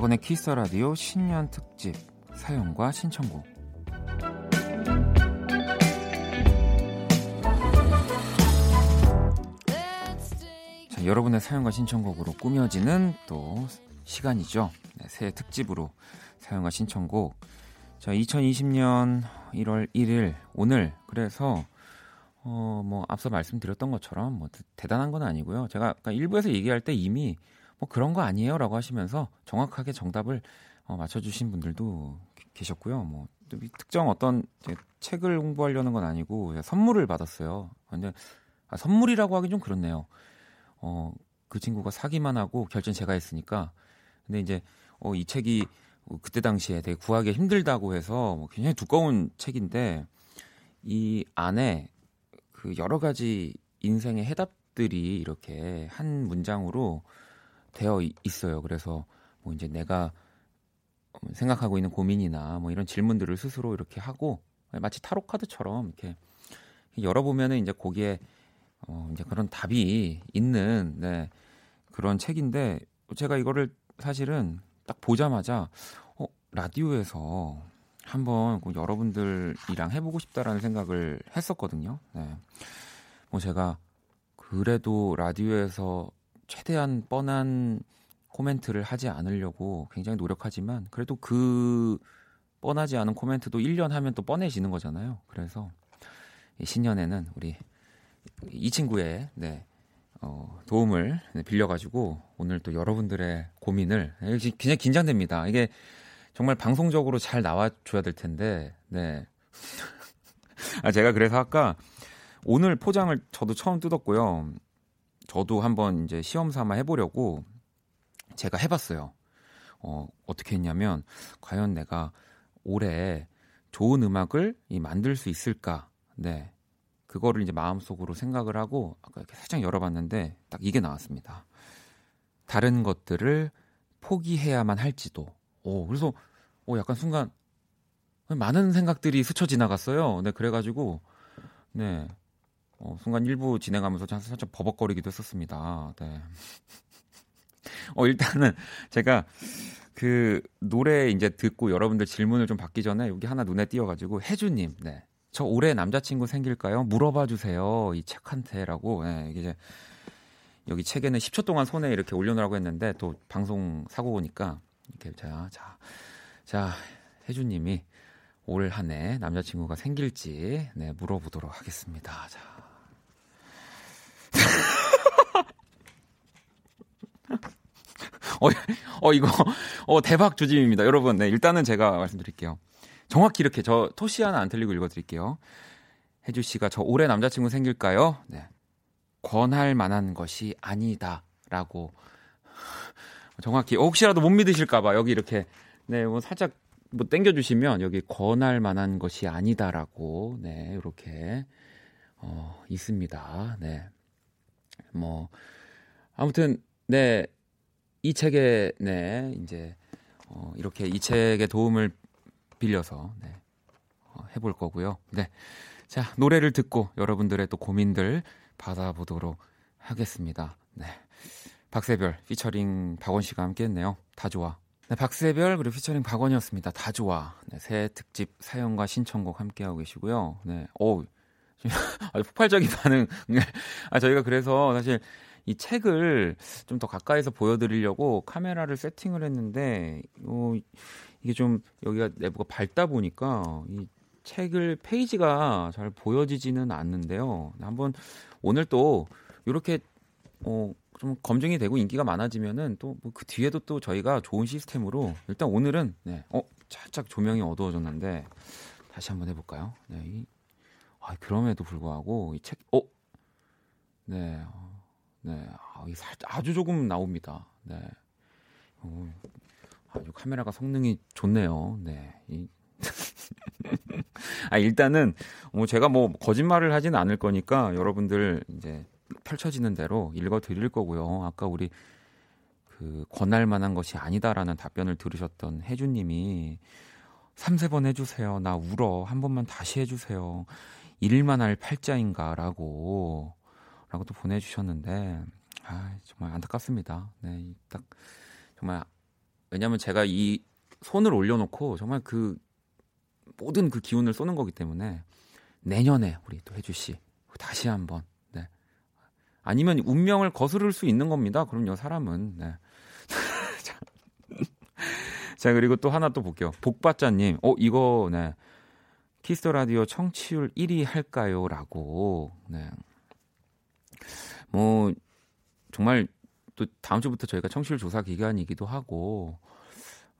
박원의 키스 라디오 신년 특집 사연과 신청곡. 자, 여러분의 사연과 신청곡으로 꾸며지는 또 시간이죠. 네, 새해 특집으로 사연과 신청곡. 자, 2020년 1월 1일 오늘 그래서 어, 뭐 앞서 말씀드렸던 것처럼 뭐 대단한 건 아니고요. 제가 아까 일부에서 얘기할 때 이미 뭐 그런 거 아니에요 라고 하시면서 정확하게 정답을 어, 맞춰주신 분들도 계셨고요. 뭐 특정 어떤 책을 홍보하려는 건 아니고 선물을 받았어요. 근데 아, 선물이라고 하기 좀 그렇네요. 어, 그 친구가 사기만 하고 결제는 제가 했으니까. 근데 이제 어, 이 책이 그때 당시에 되게 구하기 힘들다고 해서 뭐 굉장히 두꺼운 책인데 이 안에 그 여러 가지 인생의 해답들이 이렇게 한 문장으로 되어 있어요. 그래서 뭐 이제 내가 생각하고 있는 고민이나 뭐 이런 질문들을 스스로 이렇게 하고 마치 타로 카드처럼 이렇게 열어보면은 이제 거기에 어 이제 그런 답이 있는 네 그런 책인데 제가 이거를 사실은 딱 보자마자 어 라디오에서 한번 여러분들이랑 해보고 싶다라는 생각을 했었거든요. 네. 뭐 제가 그래도 라디오에서 최대한 뻔한 코멘트를 하지 않으려고 굉장히 노력하지만 그래도 그 뻔하지 않은 코멘트도 1년 하면 또 뻔해지는 거잖아요. 그래서 신년에는 우리 이 친구의 네, 어, 도움을 네, 빌려가지고 오늘 또 여러분들의 고민을 굉장히 긴장됩니다. 이게 정말 방송적으로 잘 나와줘야 될 텐데, 네. 아, 제가 그래서 아까 오늘 포장을 저도 처음 뜯었고요. 저도 한번 이제 시험 삼아 해보려고 제가 해봤어요. 어, 어떻게 했냐면, 과연 내가 올해 좋은 음악을 이 만들 수 있을까? 네. 그거를 이제 마음속으로 생각을 하고 아까 이렇게 살짝 열어봤는데 딱 이게 나왔습니다. 다른 것들을 포기해야만 할지도. 오, 그래서 오 약간 순간 많은 생각들이 스쳐 지나갔어요. 네, 그래가지고 네, 어, 순간 일부 진행하면서 살짝 버벅거리기도 했었습니다. 네. 어 일단은 제가 그 노래 이제 듣고 여러분들 질문을 좀 받기 전에 여기 하나 눈에 띄어가지고 혜주님, 네. 저 올해 남자친구 생길까요? 물어봐 주세요. 이 책한테라고. 네, 이게 이제 여기 책에는 10초 동안 손에 이렇게 올려놓으라고 했는데 또 방송 사고 오니까 이렇게 자, 자, 자, 혜주님이 올 한 해 남자친구가 생길지 네, 물어보도록 하겠습니다. 자. 어, 어, 이거, 어, 대박 조짐입니다. 여러분, 네, 일단은 제가 말씀드릴게요. 정확히 이렇게 저 토시 하나 안 틀리고 읽어드릴게요. 혜주 씨가 저 올해 남자친구 생길까요? 네. 권할 만한 것이 아니다 라고 정확히 혹시라도 못 믿으실까봐 여기 이렇게 네 뭐 살짝 뭐 땡겨주시면 여기 권할 만한 것이 아니다라고 네 이렇게 어 있습니다. 네. 뭐 아무튼 네 이 책에 네 이제 어 이렇게 이 책의 도움을 빌려서 네, 어, 해볼 거고요. 네, 자 노래를 듣고 여러분들의 또 고민들 받아보도록 하겠습니다. 네, 박세별 피처링 박원 씨가 함께했네요. 다 좋아. 네, 박세별 그리고 피처링 박원이었습니다. 다 좋아. 네, 새 특집 사연과 신청곡 함께하고 계시고요. 네, 오, 아주 폭발적인 반응. 네. 아 저희가 그래서 사실 이 책을 좀 더 가까이서 보여드리려고 카메라를 세팅을 했는데 어, 이게 좀 여기가 내부가 밝다 보니까 이 책을 페이지가 잘 보여지지는 않는데요. 한번 오늘 또 이렇게 어, 좀 검증이 되고 인기가 많아지면은 또 그 뒤에도 또 저희가 좋은 시스템으로 일단 오늘은 네, 어 살짝 조명이 어두워졌는데 다시 한번 해볼까요? 네, 이, 아, 그럼에도 불구하고 이 책, 어, 네, 어, 네, 아, 이 살, 아주 조금 나옵니다. 네, 어, 아주 카메라가 성능이 좋네요. 네. 이... 아, 일단은 뭐 제가 뭐 거짓말을 하진 않을 거니까 여러분들 이제 펼쳐지는 대로 읽어 드릴 거고요. 아까 우리 그 권할 만한 것이 아니다라는 답변을 들으셨던 혜주 님이 3, 세번 해주세요. 나 울어. 한 번만 다시 해주세요. 일만 할 팔자인가라고 라고 또 보내주셨는데 아 정말 안타깝습니다. 네, 딱 정말 왜냐하면 제가 이 손을 올려놓고 정말 그 모든 그 기운을 쏘는 거기 때문에 내년에 우리 또 혜주 씨 다시 한번 네 아니면 운명을 거스를 수 있는 겁니다. 그럼요 사람은 네. 자 그리고 또 하나 또 볼게요. 복바자님, 어 이거 네 Kiss the Radio 청취율 1위 할까요?라고 네. 뭐 정말 또 다음 주부터 저희가 청취율 조사 기간이기도 하고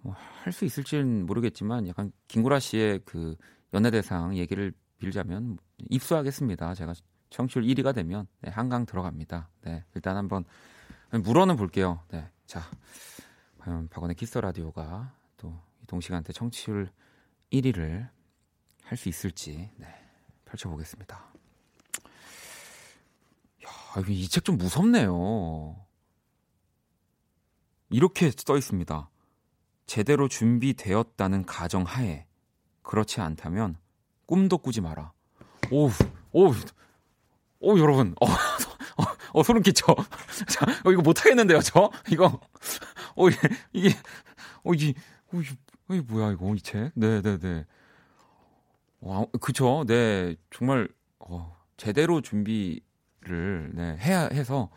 뭐 할수 있을지는 모르겠지만 약간 김구라 씨의 그 연예대상 얘기를 빌자면 입수하겠습니다. 제가 청취율 1위가 되면 네, 한강 들어갑니다. 네, 일단 한번 물어는 볼게요. 네, 자 과연 박원의 키스 라디오가 또 동시간대 청취율 1위를 할 수 있을지 네, 펼쳐보겠습니다. 야, 이책 좀 무섭네요. 이렇게 써 있습니다. 제대로 준비되었다는 가정 하에 그렇지 않다면 꿈도 꾸지 마라. 오, 오, 오, 여러분, 어, 어, 어 소름 끼쳐. 자, 어, 이거 못 하겠는데요, 저? 이거, 어, 이게, 어, 이게, 어, 이게, 뭐야, 이거, 이 책? 네 네 네. 와, 그쵸. 네, 정말, 어, 제대로 준비를, 네, 해야 해서,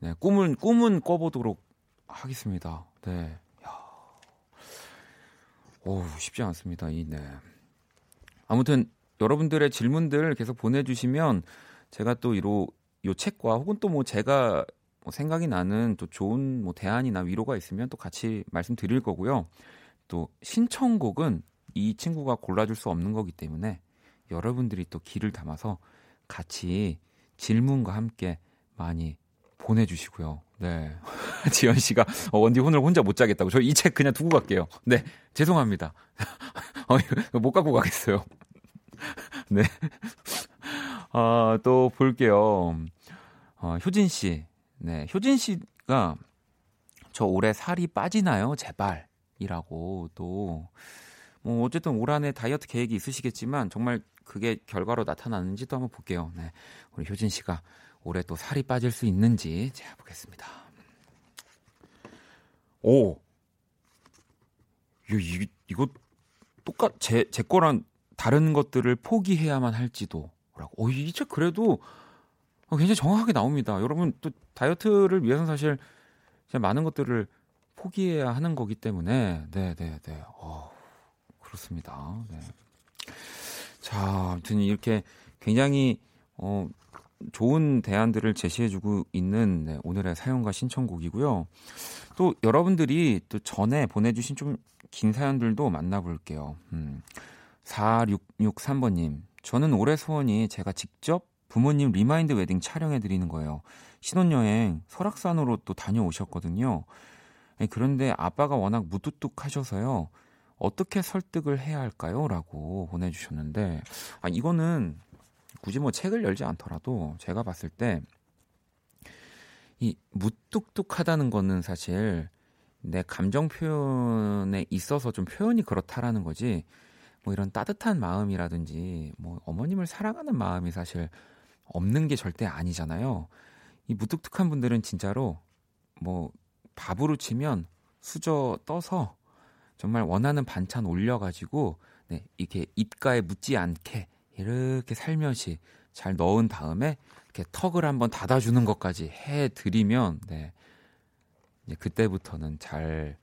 네, 꿈은, 꿈은 꿔보도록 하겠습니다. 네. 야. 오, 쉽지 않습니다. 이, 네. 아무튼 여러분들의 질문들 계속 보내주시면 제가 또 이로 요 책과 혹은 또 뭐 제가 뭐 생각이 나는 또 좋은 뭐 대안이나 위로가 있으면 또 같이 말씀드릴 거고요. 또 신청곡은 이 친구가 골라줄 수 없는 거기 때문에 여러분들이 또 길을 담아서 같이 질문과 함께 많이 보내주시고요. 네. 지연 씨가 어, 원디 오늘 혼자 못 자겠다고. 저 이 책 그냥 두고 갈게요. 네. 죄송합니다. 어, 못 갖고 가겠어요. 네. 아, 또 볼게요. 어, 효진 씨. 네. 효진 씨가 저 올해 살이 빠지나요? 제발. 이라고 또, 뭐, 어쨌든 올 한해 다이어트 계획이 있으시겠지만 정말 그게 결과로 나타나는지도 한번 볼게요. 네. 우리 효진 씨가 올해 또 살이 빠질 수 있는지 제가 보겠습니다. 오! 이거, 이거 똑같, 제, 제 거랑 다른 것들을 포기해야만 할지도. 라고. 오, 이책 그래도 굉장히 정확하게 나옵니다. 여러분, 또 다이어트를 위해서는 사실 많은 것들을 포기해야 하는 거기 때문에, 네, 네, 네. 어, 그렇습니다. 네. 자, 아무튼 이렇게 굉장히, 어, 좋은 대안들을 제시해주고 있는 네, 오늘의 사연과 신청곡이고요. 또 여러분들이 또 전에 보내주신 좀 긴 사연들도 만나볼게요. 음, 4663번님. 저는 올해 소원이 제가 직접 부모님 remind 웨딩 촬영해드리는 거예요. 신혼여행 설악산으로 또 다녀오셨거든요. 네, 그런데 아빠가 워낙 무뚝뚝하셔서요. 어떻게 설득을 해야 할까요? 라고 보내주셨는데, 아, 이거는 굳이 뭐 책을 열지 않더라도 제가 봤을 때 이 무뚝뚝하다는 거는 사실 내 감정 표현에 있어서 좀 표현이 그렇다라는 거지 뭐 이런 따뜻한 마음이라든지 뭐 어머님을 사랑하는 마음이 사실 없는 게 절대 아니잖아요. 이 무뚝뚝한 분들은 진짜로 뭐 밥으로 치면 수저 떠서 정말 원하는 반찬 올려가지고 네, 이렇게 입가에 묻지 않게 이렇게 살며시 잘 넣은 다음에 이렇게 턱을 한번 닫아주는 것까지 해드리면 네. 이제 그때부터는 잘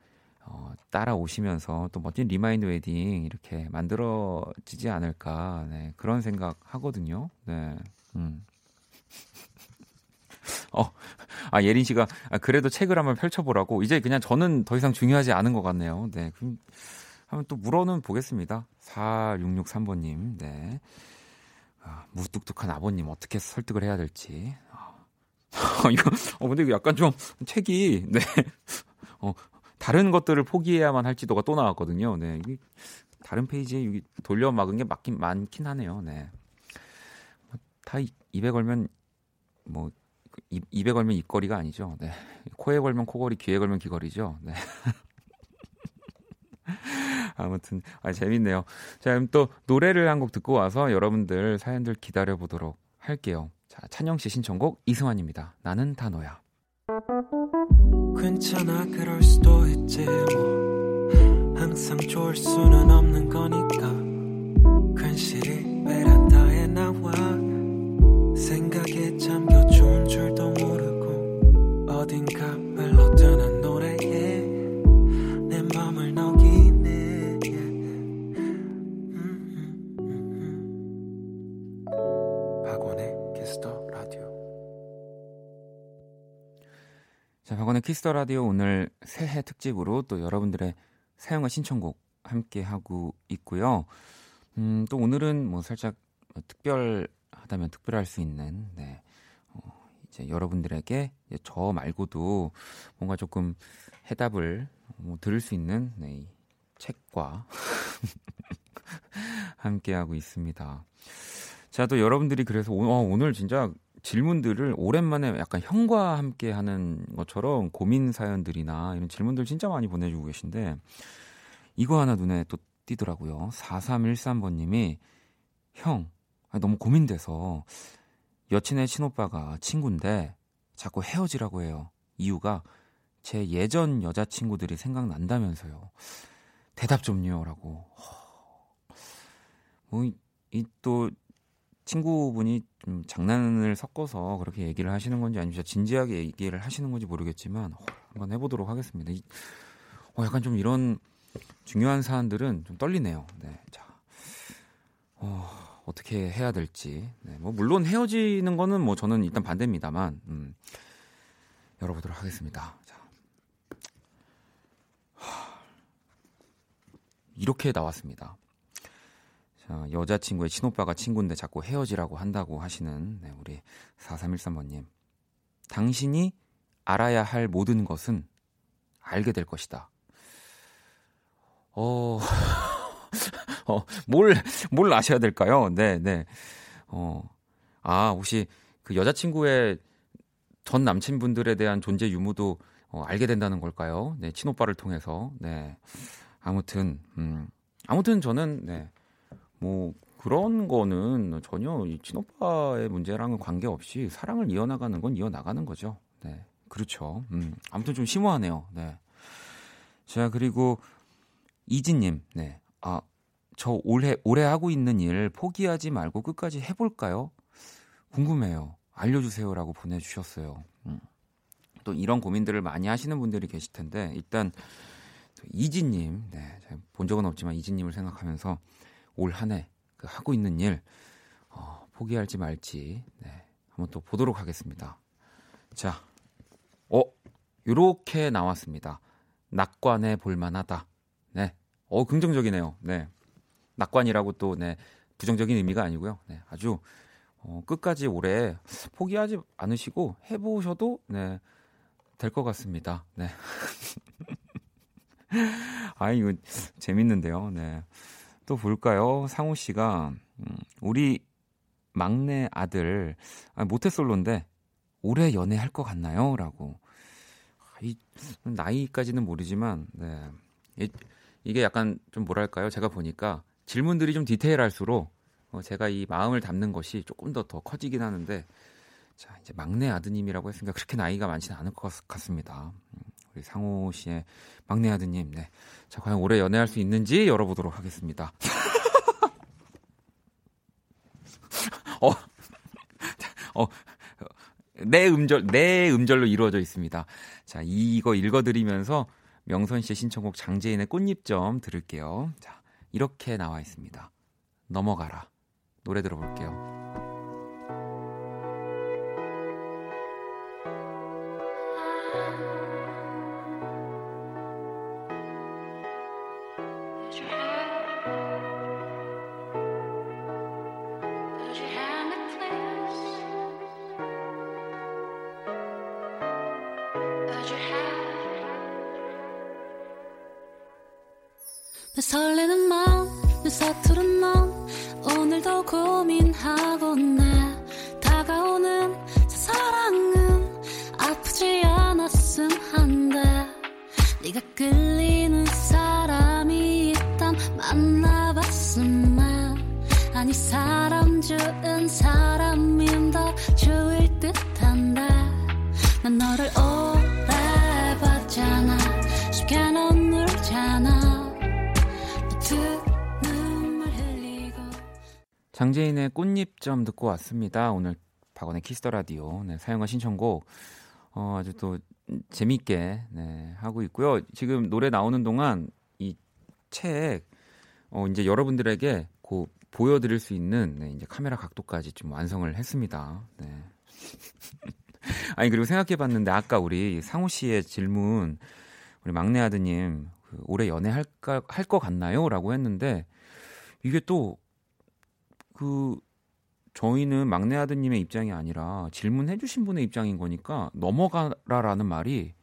어, 따라오시면서 또 멋진 remind 웨딩 이렇게 만들어지지 않을까 네, 그런 생각 하거든요. 네. 음. 어, 아, 예린 씨가, 아, 그래도 책을 한번 펼쳐보라고. 이제 그냥 저는 더 이상 중요하지 않은 것 같네요. 네. 그럼 한번 또 물어는 보겠습니다. 4663번님, 네. 아, 무뚝뚝한 아버님 어떻게 설득을 해야 될지. 아, 이거, 어, 근데 약간 좀 책이, 네. 어, 다른 것들을 포기해야만 할지도가 또 나왔거든요. 네. 다른 페이지에 돌려 막은 게 많긴, 많긴 하네요. 네. 다 입에 걸면, 뭐, 입에 걸면 입거리가 아니죠. 네. 코에 걸면 코걸이, 귀에 걸면 귀걸이죠. 네. 아무튼 아, 재밌네요. 자, 그럼 또 노래를 한 곡 듣고 와서 여러분들 사연들 기다려 보도록 할게요. 자, 찬영 씨 신청곡 이승환입니다. 나는 다 너야. 괜찮아 그럴 수도 있지 뭐 항상 좋을 수는 없는 거니까 괜시리 베란다에 나와 생각에 모르고 어딘가 흘러드는 노래에 내 맘을 녹이네 박원의 Kiss the Radio 자 박원의 Kiss the Radio 오늘 새해 특집으로 또 여러분들의 사연과 신청곡 함께 하고 있고요. 음, 또 오늘은 뭐 살짝 특별하다면 특별할 수 있는 네. 어, 이제 여러분들에게 이제 저 말고도 뭔가 조금 해답을 뭐 들을 수 있는 네, 책과 함께하고 있습니다. 자, 또 여러분들이 그래서 오, 어, 오늘 진짜 질문들을 오랜만에 약간 형과 함께 하는 것처럼 고민 사연들이나 이런 질문들 진짜 많이 보내주고 계신데 이거 하나 눈에 또 띄더라고요. 4313번님이 형, 너무 고민돼서 여친의 친오빠가 친구인데 자꾸 헤어지라고 해요. 이유가 제 예전 여자친구들이 생각난다면서요. 대답 좀요. 라고. 뭐, 이 또 친구분이 좀 장난을 섞어서 그렇게 얘기를 하시는 건지 아니면 진지하게 얘기를 하시는 건지 모르겠지만 한번 해보도록 하겠습니다. 이, 어, 약간 좀 이런 중요한 사안들은 좀 떨리네요. 네, 자, 어, 어떻게 해야 될지. 네, 뭐 물론 헤어지는 거는 뭐 저는 일단 반대입니다만, 음, 열어보도록 하겠습니다. 자, 이렇게 나왔습니다. 자, 여자친구의 친오빠가 친구인데 자꾸 헤어지라고 한다고 하시는 네, 우리 4313번님. 당신이 알아야 할 모든 것은 알게 될 것이다. 어, 어, 뭘, 뭘 아셔야 될까요? 네, 네. 어, 아, 혹시 그 여자친구의 전 남친분들에 대한 존재 유무도 어, 알게 된다는 걸까요? 네, 친오빠를 통해서. 네. 아무튼, 음, 아무튼 저는, 네. 뭐, 그런 거는 전혀 이 친오빠의 문제랑은 관계없이 사랑을 이어나가는 건 이어나가는 거죠. 네. 그렇죠. 음, 아무튼 좀 심오하네요. 네. 자, 그리고 이진님, 네. 아, 저 올해, 올해 하고 있는 일 포기하지 말고 끝까지 해볼까요? 궁금해요. 알려주세요라고 보내주셨어요. 음. 또 이런 고민들을 많이 하시는 분들이 계실 텐데, 일단, 이진님, 네. 본 적은 없지만 이진님을 생각하면서 올 한해 그 하고 있는 일, 어, 포기할지 말지, 네. 한번 또 보도록 하겠습니다. 자, 어, 요렇게 나왔습니다. 낙관해 볼만하다. 네. 어, 긍정적이네요. 네. 낙관이라고 또, 네. 부정적인 의미가 아니고요. 네. 아주, 어, 끝까지 올해 포기하지 않으시고 해보셔도, 네. 될 것 같습니다. 네. 아, 이거 재밌는데요. 네. 또 볼까요? 상우 씨가, 음, 우리 막내 아들, 아, 모태솔로인데, 올해 연애할 것 같나요? 라고. 아, 이, 나이까지는 모르지만, 네. 이게 약간 좀 뭐랄까요? 제가 보니까 질문들이 좀 디테일할수록 어, 제가 이 마음을 담는 것이 조금 더 더 커지긴 하는데, 자, 이제 막내 아드님이라고 했으니까 그렇게 나이가 많지는 않을 것 같습니다. 음, 우리 상호 씨의 막내 아드님, 네. 자, 과연 올해 연애할 수 있는지 열어보도록 하겠습니다. 어, 어, 네 음절, 네 음절로 이루어져 있습니다. 자, 이거 읽어드리면서 명선 씨의 신청곡 장재인의 꽃잎점 들을게요. 자, 이렇게 나와 있습니다. 넘어가라. 노래 들어볼게요. 장재인의 꽃잎점 듣고 왔습니다. 오늘 박원의 Kiss the Radio 네, 사연과 신청곡 어, 아주 또 재밌게 네, 하고 있고요. 지금 노래 나오는 동안 이 책 어, 이제 여러분들에게 그 보여드릴 수 있는 네, 이제 카메라 각도까지 좀 완성을 했습니다. 네. 아니 그리고 생각해봤는데 아까 우리 상우 씨의 질문 우리 막내 아드님 그 올해 연애 할까 할 것 같나요?라고 했는데 이게 또 그 저희는 막내 아드님의 입장이 아니라 질문해 주신 분의 입장인 거니까 넘어가라라는 말이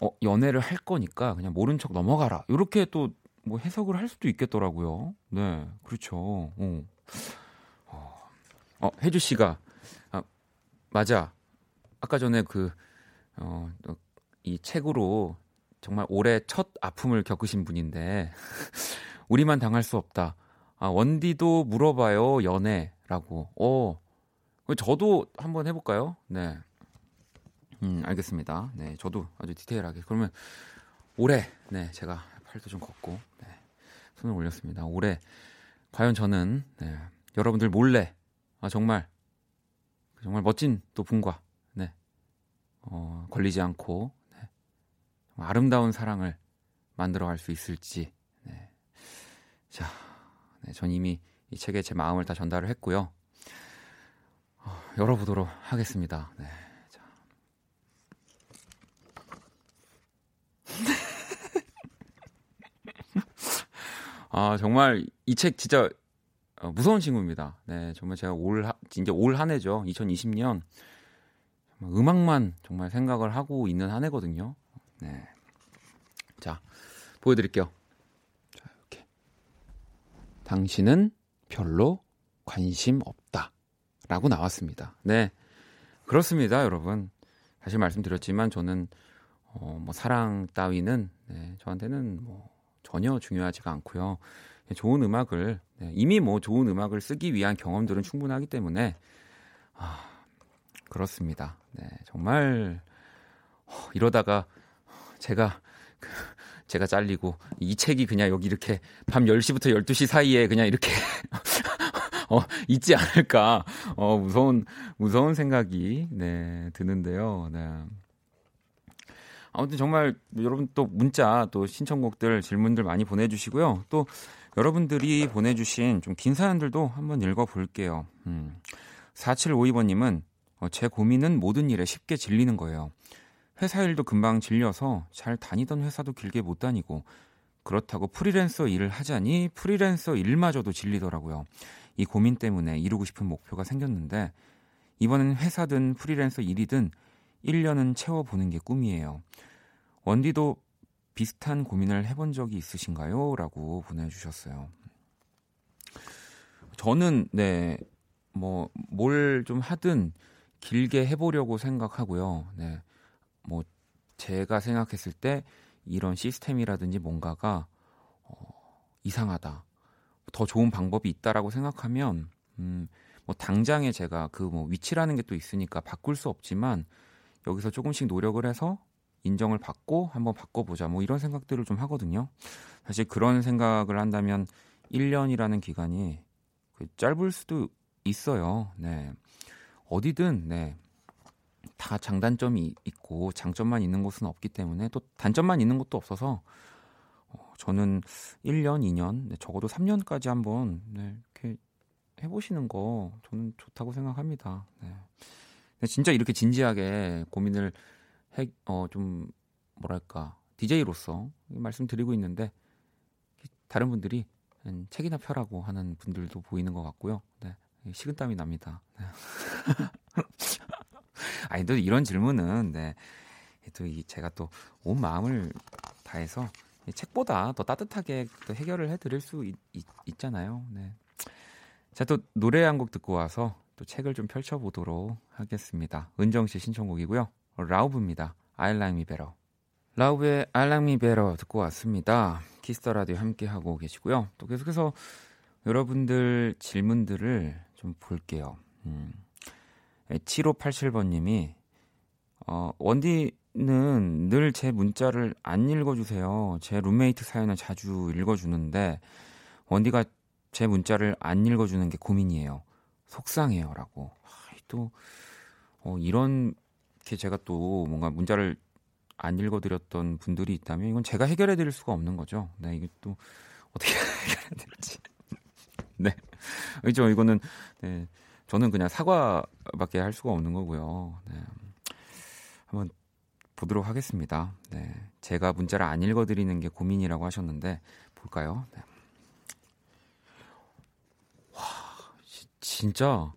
어 연애를 할 거니까 그냥 모른 척 넘어가라 이렇게 또 뭐 해석을 할 수도 있겠더라고요. 네, 그렇죠. 어, 어, 어 혜주 씨가 아, 맞아. 아까 전에 그 어, 이 책으로 정말 올해 첫 아픔을 겪으신 분인데 우리만 당할 수 없다. 아, 원디도 물어봐요 연애라고. 어, 저도 한번 해볼까요? 네. 음, 알겠습니다. 네, 저도 아주 디테일하게. 그러면 올해, 네, 제가 팔도 좀 걷고, 네, 손을 올렸습니다. 올해 과연 저는 네, 여러분들 몰래, 아 정말 정말 멋진 또 분과, 네, 어, 걸리지 않고 네, 아름다운 사랑을 만들어 갈 수 있을지. 네. 자, 네, 전 이미 이 책에 제 마음을 다 전달을 했고요. 어, 열어보도록 하겠습니다. 네. 자. 아, 정말 이 책 진짜 어, 무서운 친구입니다. 네, 정말 제가 올, 하, 이제 올 한 해죠. 2020년. 음악만 정말 생각을 하고 있는 한 해거든요. 네. 자, 보여드릴게요. 당신은 별로 관심 없다. 라고 나왔습니다. 네. 그렇습니다, 여러분. 다시 말씀드렸지만 저는 어, 뭐 사랑 따위는 네, 저한테는 뭐 전혀 중요하지가 않고요. 좋은 음악을 네, 이미 뭐 좋은 음악을 쓰기 위한 경험들은 충분하기 때문에 아, 그렇습니다. 네, 정말 어, 이러다가 제가 그, 제가 잘리고 이 책이 그냥 여기 이렇게 밤 10시부터 12시 사이에 그냥 이렇게 어, 있지 않을까 어, 무서운 무서운 생각이 네, 드는데요. 네. 아무튼 정말 여러분 또 문자 또 신청곡들 질문들 많이 보내주시고요. 또 여러분들이 보내주신 좀 긴 사연들도 한번 읽어볼게요. 음. 4752번님은 어, 제 고민은 모든 일에 쉽게 질리는 거예요. 회사 일도 금방 질려서 잘 다니던 회사도 길게 못 다니고 그렇다고 프리랜서 일을 하자니 프리랜서 일마저도 질리더라고요. 이 고민 때문에 이루고 싶은 목표가 생겼는데 이번엔 회사든 프리랜서 일이든 1년은 채워보는 게 꿈이에요. 원디도 비슷한 고민을 해본 적이 있으신가요? 라고 보내주셨어요. 저는, 네, 뭐, 뭘 좀 하든 길게 해보려고 생각하고요. 네, 뭐, 제가 생각했을 때 이런 시스템이라든지 뭔가가 어, 이상하다. 더 좋은 방법이 있다라고 생각하면, 음, 뭐, 당장에 제가 그 뭐 위치라는 게 또 있으니까 바꿀 수 없지만 여기서 조금씩 노력을 해서 인정을 받고 한번 바꿔보자 뭐 이런 생각들을 좀 하거든요. 사실 그런 생각을 한다면 1년이라는 기간이 그 짧을 수도 있어요. 네. 어디든 네. 다 장단점이 있고 장점만 있는 곳은 없기 때문에 또 단점만 있는 것도 없어서 어, 저는 1년, 2년, 네, 적어도 3년까지 한번 네, 이렇게 해보시는 거 저는 좋다고 생각합니다. 네. 진짜 이렇게 진지하게 고민을 해, 어, 좀 뭐랄까 DJ로서 말씀드리고 있는데 다른 분들이 책이나 펴라고 하는 분들도 보이는 것 같고요. 네, 식은땀이 납니다. 네. 아니 또 이런 질문은 네, 또 이, 제가 또 온 마음을 다해서 책보다 더 따뜻하게 또 해결을 해드릴 수 있, 있 잖아요 네. 자, 또 노래 한 곡 듣고 와서 또 책을 좀 펼쳐보도록 하겠습니다. 은정 씨 신청곡이고요. 라우브입니다. I like me better. 라우브의 I like me better 듣고 왔습니다. Kiss the Radio 함께 하고 계시고요. 또 계속해서 여러분들 질문들을 좀 볼게요. 음. 7587번님이 어, 원디는 늘 제 문자를 안 읽어주세요. 제 룸메이트 사연을 자주 읽어주는데 원디가 제 문자를 안 읽어주는 게 고민이에요. 속상해요라고. 아, 또 어, 이런 게 제가 또 뭔가 문자를 안 읽어드렸던 분들이 있다면 이건 제가 해결해드릴 수가 없는 거죠. 네, 이게 또 어떻게 해결해야 될지. 네, 그렇죠. 이거는 네, 저는 그냥 사과밖에 할 수가 없는 거고요. 네, 한번 보도록 하겠습니다. 네, 제가 문자를 안 읽어드리는 게 고민이라고 하셨는데 볼까요? 네. 진짜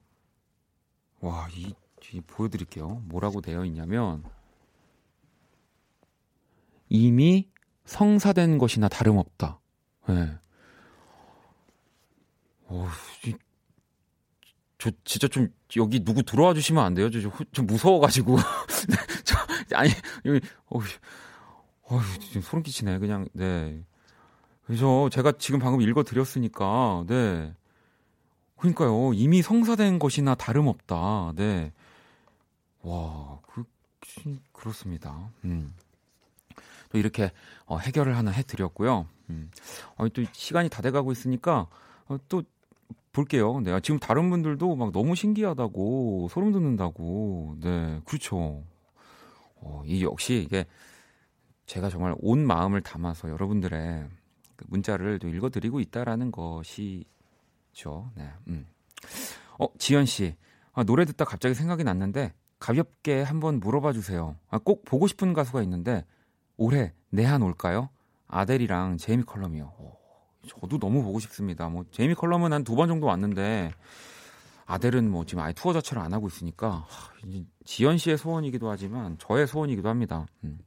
와, 이, 이 보여드릴게요. 뭐라고 되어 있냐면 이미 성사된 것이나 다름없다. 예. 네. 어, 이, 저 진짜 좀 여기 누구 들어와 주시면 안 돼요? 저, 좀 무서워가지고 저 아니 여기 어, 어, 지금 소름 끼치네. 그냥 네. 그래서 제가 지금 방금 읽어 드렸으니까 네. 그러니까요. 이미 성사된 것이나 다름없다. 네. 와, 그, 그렇습니다. 음. 또 이렇게 어, 해결을 하나 해드렸고요. 음. 어, 또 시간이 다 돼가고 있으니까 어, 또 볼게요. 네, 지금 다른 분들도 막 너무 신기하다고 소름 돋는다고. 네, 그렇죠. 어, 이 역시 이게 제가 정말 온 마음을 담아서 여러분들의 그 문자를 또 읽어드리고 있다라는 것이죠. 네. 음. 어, 지현 씨. 아, 노래 듣다 갑자기 생각이 났는데 가볍게 한번 물어봐 주세요. 아, 꼭 보고 싶은 가수가 있는데 올해 내한 올까요? 아델이랑 제이미 컬럼이요. 오, 저도 너무 보고 싶습니다. 뭐 제이미 컬럼은 한 두 번 정도 왔는데 아델은 뭐 지금 아예 투어 자체를 안 하고 있으니까 하, 지연 씨의 소원이기도 하지만 저의 소원이기도 합니다. 음.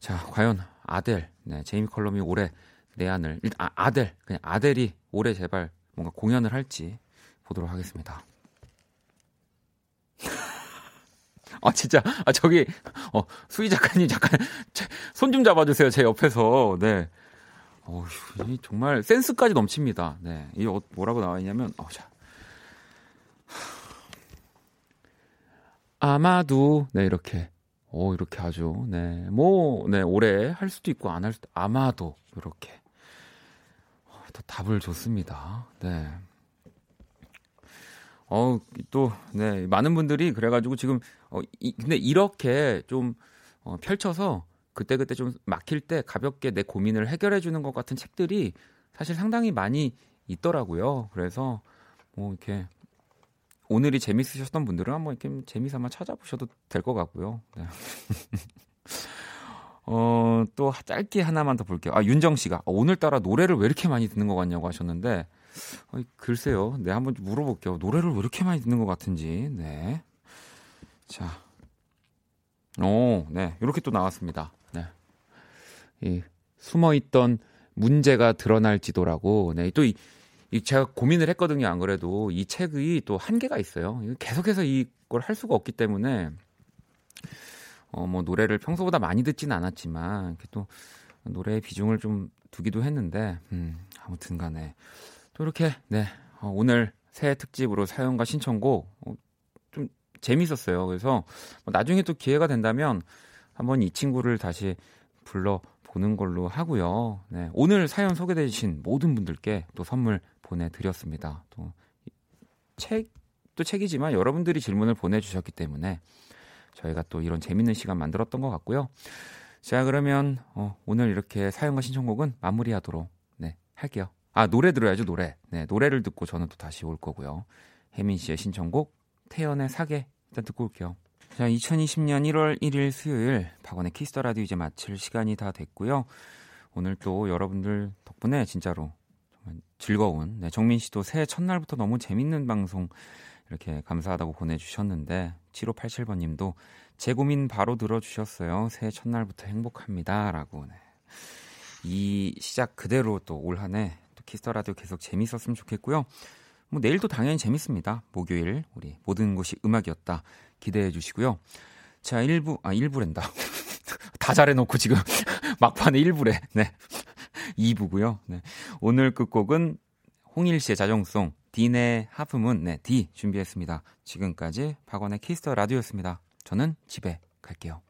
자, 과연 아델, 네, 제이미 컬럼이 올해 내한을 아, 아델 그냥 아델이 올해 제발 뭔가 공연을 할지 보도록 하겠습니다. 아 진짜 아 저기 어 수희 작가님 잠깐 손 좀 잡아주세요 제 옆에서 네. 어휴 정말 센스까지 넘칩니다. 네. 이 어, 뭐라고 나와 있냐면 어 자. 아마도 네 이렇게 오 이렇게 하죠. 네. 뭐 네, 올해 할 수도 있고 안 할 수도 아마도 이렇게 더 답을 줬습니다. 네. 어, 또, 네, 많은 분들이 그래가지고 지금, 어, 이, 근데 이렇게 좀, 어, 펼쳐서 그때그때 좀 막힐 때 가볍게 내 고민을 해결해 주는 것 같은 책들이 사실 상당히 많이 있더라고요. 그래서, 뭐, 이렇게, 오늘이 재밌으셨던 분들은 한번 이렇게 재미삼아 찾아보셔도 될 것 같고요. 네. 어, 또 짧게 하나만 더 볼게요. 아, 윤정 씨가 어, 오늘따라 노래를 왜 이렇게 많이 듣는 것 같냐고 하셨는데, 어, 글쎄요. 네, 한번 물어볼게요. 노래를 왜 이렇게 많이 듣는 것 같은지. 네. 자. 오, 네. 이렇게 또 나왔습니다. 네. 이 숨어 있던 문제가 드러날지도라고. 네. 또 이, 이 제가 고민을 했거든요. 안 그래도 이 책이 또 한계가 있어요. 계속해서 이걸 할 수가 없기 때문에 어, 뭐 노래를 평소보다 많이 듣지는 않았지만 또 노래의 비중을 좀 두기도 했는데 음, 아무튼 간에 또 이렇게 네 어, 오늘 새 특집으로 사연과 신청곡 어, 좀 재밌었어요. 그래서 뭐 나중에 또 기회가 된다면 한번 이 친구를 다시 불러 보는 걸로 하고요. 네, 오늘 사연 소개되신 모든 분들께 또 선물 보내드렸습니다. 또 책도 책이지만 여러분들이 질문을 보내주셨기 때문에 저희가 또 이런 재밌는 시간 만들었던 것 같고요. 자, 그러면 어, 오늘 이렇게 사연과 신청곡은 마무리하도록 네, 할게요. 아, 노래 들어야죠, 노래. 네, 노래를 듣고 저는 또 다시 올 거고요. 혜민 씨의 신청곡 태연의 사계 일단 듣고 올게요. 자, 2020년 1월 1일 수요일 박원의 Kiss the Radio 이제 마칠 시간이 다 됐고요. 오늘 또 여러분들 덕분에 진짜로 정말 즐거운 네, 정민 씨도 새해 첫날부터 너무 재밌는 방송 이렇게 감사하다고 보내주셨는데 7587번 님도 제 고민 바로 들어주셨어요. 새해 첫날부터 행복합니다. 라고. 네. 이 시작 그대로 또 올 한해 또 Kiss the Radio 계속 재밌었으면 좋겠고요. 뭐 내일도 당연히 재밌습니다. 목요일 우리 모든 것이 음악이었다 기대해 주시고요. 자, 1부 아 1부랜다. 다 잘해 놓고 지금 막판에 1부래. 네. 2부고요. 네. 오늘 끝곡은 홍일 씨의 자정송 딘의 Half Moon 네, D 준비했습니다. 지금까지 박원의 Kiss the Radio였습니다. 저는 집에 갈게요.